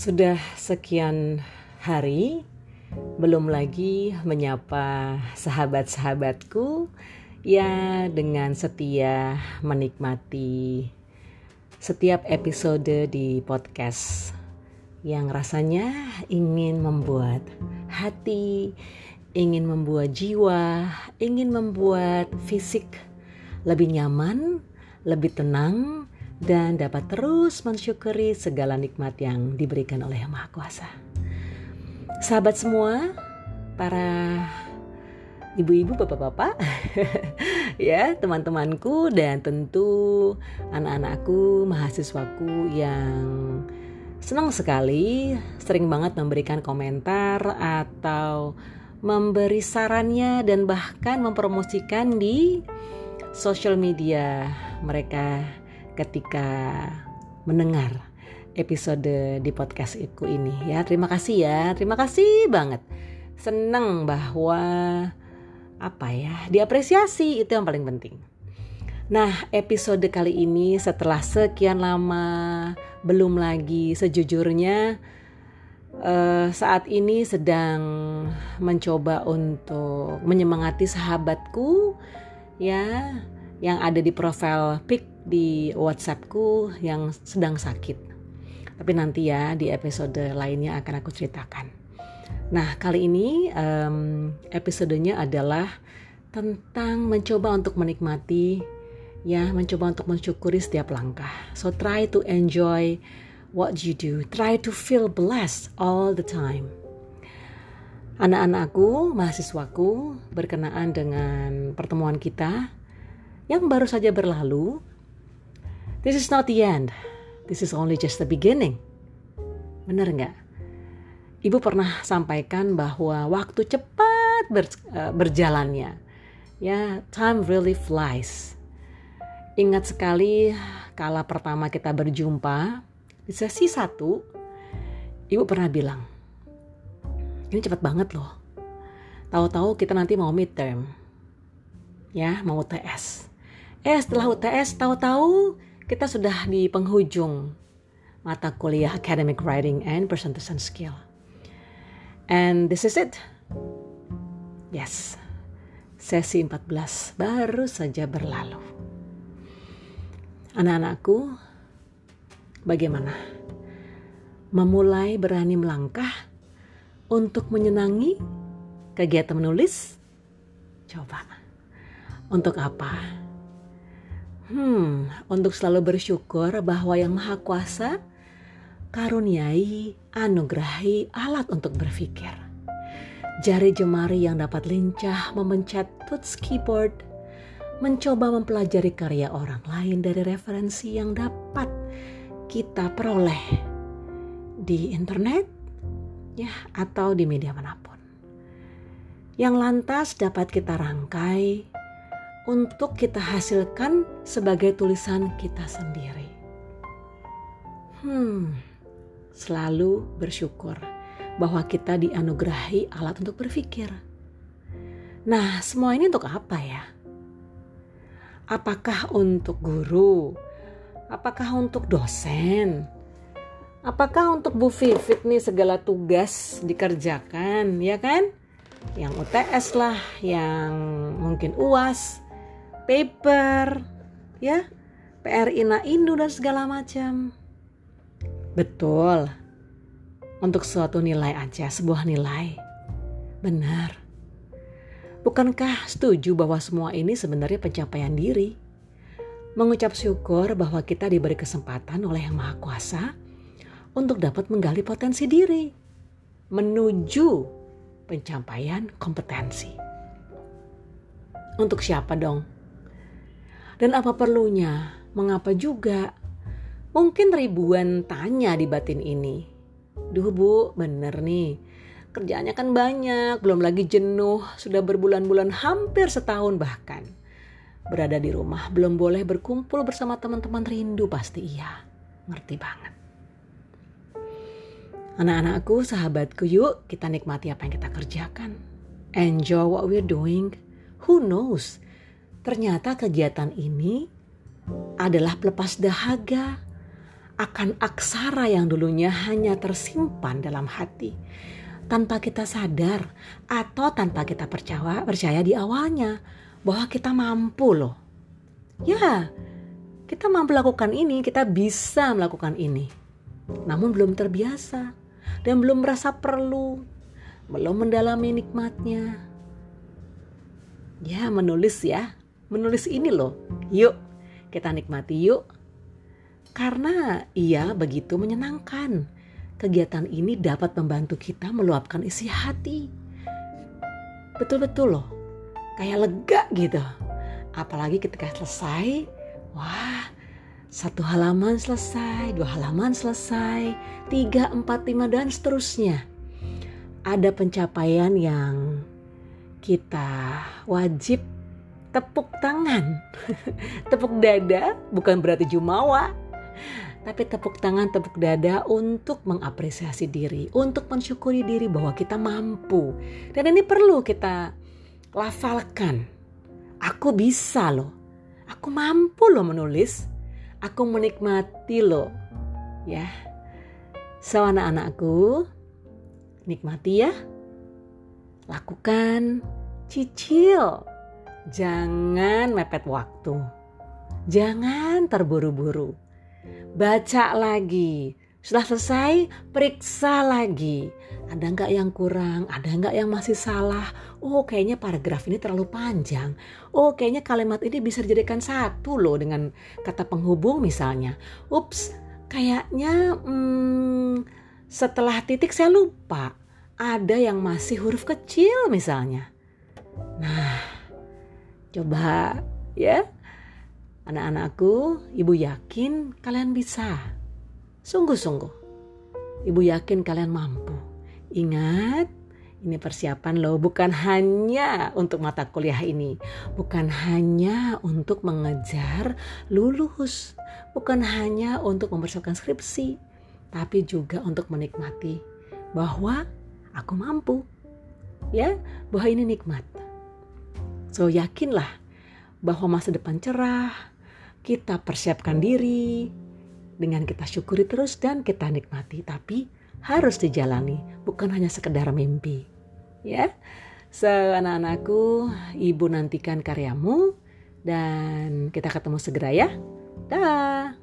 Sudah sekian hari, belum lagi menyapa sahabat-sahabatku. Ya dengan setia menikmati setiap episode di podcast yang rasanya ingin membuat hati, ingin membuat jiwa, ingin membuat fisik lebih nyaman, lebih tenang, dan dapat terus mensyukuri segala nikmat yang diberikan oleh Yang Maha Kuasa. Sahabat semua, para ibu-ibu, bapak-bapak, ya, teman-temanku dan tentu anak-anakku, mahasiswaku yang senang sekali sering banget memberikan komentar atau memberi sarannya dan bahkan mempromosikan di sosial media mereka ketika mendengar episode di podcast podcastku ini ya. Terima kasih ya, terima kasih banget. Senang bahwa apa ya, diapresiasi itu yang paling penting. Nah, episode kali ini setelah sekian lama belum lagi sejujurnya uh, saat ini sedang mencoba untuk menyemangati sahabatku ya yang ada di profil pic di WhatsAppku yang sedang sakit. Tapi nanti ya di episode lainnya akan aku ceritakan. Nah kali ini um, episodenya adalah tentang mencoba untuk menikmati ya mencoba untuk mensyukuri setiap langkah. So try to enjoy what you do. Try to feel blessed all the time. Anak-anakku, mahasiswaku berkenaan dengan pertemuan kita yang baru saja berlalu This is not the end. This is only just the beginning. Benar nggak? Ibu pernah sampaikan bahwa waktu cepat ber, uh, berjalannya. Ya, time really flies. Ingat sekali kala pertama kita berjumpa di sesi satu, ibu pernah bilang, ini cepat banget loh. Tahu-tahu kita nanti mau midterm, ya mau UTS. Eh setelah UTS tahu-tahu kita sudah di penghujung mata kuliah Academic Writing and Presentation Skill. And this is it. Yes, sesi 14 baru saja berlalu. Anak-anakku, bagaimana? Memulai berani melangkah untuk menyenangi kegiatan menulis? Coba. Untuk apa? Hmm, untuk selalu bersyukur bahwa Yang Maha Kuasa karuniai, anugerahi alat untuk berpikir. Jari jemari yang dapat lincah memencet touch keyboard, mencoba mempelajari karya orang lain dari referensi yang dapat kita peroleh di internet ya atau di media mana pun. Yang lantas dapat kita rangkai untuk kita hasilkan sebagai tulisan kita sendiri. Hmm, selalu bersyukur bahwa kita dianugerahi alat untuk berpikir. Nah, semua ini untuk apa ya? Apakah untuk guru? Apakah untuk dosen? Apakah untuk Bu Vivit nih segala tugas dikerjakan, ya kan? Yang UTS lah, yang mungkin UAS, paper, ya, PR Ina Indu dan segala macam. Betul. Untuk suatu nilai aja, sebuah nilai. Benar. Bukankah setuju bahwa semua ini sebenarnya pencapaian diri? Mengucap syukur bahwa kita diberi kesempatan oleh Yang Maha Kuasa untuk dapat menggali potensi diri menuju pencapaian kompetensi. Untuk siapa dong? Dan apa perlunya? Mengapa juga? Mungkin ribuan tanya di batin ini. Duh bu, bener nih. Kerjaannya kan banyak, belum lagi jenuh, sudah berbulan-bulan hampir setahun bahkan. Berada di rumah, belum boleh berkumpul bersama teman-teman rindu pasti iya. Ngerti banget. Anak-anakku, sahabatku, yuk kita nikmati apa yang kita kerjakan. Enjoy what we're doing. Who knows? Ternyata kegiatan ini adalah pelepas dahaga, akan aksara yang dulunya hanya tersimpan dalam hati tanpa kita sadar atau tanpa kita percaya percaya di awalnya bahwa kita mampu loh. Ya, kita mampu melakukan ini, kita bisa melakukan ini. Namun belum terbiasa dan belum merasa perlu, belum mendalami nikmatnya. Ya, menulis ya, menulis ini loh. Yuk, kita nikmati yuk. Karena ia begitu menyenangkan kegiatan ini dapat membantu kita meluapkan isi hati. Betul-betul loh, kayak lega gitu. Apalagi ketika selesai, wah satu halaman selesai, dua halaman selesai, tiga, empat, lima, dan seterusnya. Ada pencapaian yang kita wajib tepuk tangan. tepuk dada bukan berarti jumawa, tapi tepuk tangan, tepuk dada untuk mengapresiasi diri, untuk mensyukuri diri bahwa kita mampu. Dan ini perlu kita lafalkan. Aku bisa loh. Aku mampu loh menulis. Aku menikmati loh. Ya. So anak-anakku, nikmati ya. Lakukan, cicil. Jangan mepet waktu. Jangan terburu-buru baca lagi. Setelah selesai, periksa lagi. Ada nggak yang kurang? Ada nggak yang masih salah? Oh, kayaknya paragraf ini terlalu panjang. Oh, kayaknya kalimat ini bisa dijadikan satu loh dengan kata penghubung misalnya. Ups, kayaknya hmm, setelah titik saya lupa. Ada yang masih huruf kecil misalnya. Nah, coba ya Anak-anakku, ibu yakin kalian bisa. Sungguh-sungguh. Ibu yakin kalian mampu. Ingat, ini persiapan loh, bukan hanya untuk mata kuliah ini, bukan hanya untuk mengejar lulus, bukan hanya untuk mempersiapkan skripsi, tapi juga untuk menikmati bahwa aku mampu. Ya, bahwa ini nikmat. So yakinlah bahwa masa depan cerah, kita persiapkan diri dengan kita syukuri terus dan kita nikmati. Tapi harus dijalani bukan hanya sekedar mimpi ya. So anak-anakku ibu nantikan karyamu dan kita ketemu segera ya. Dah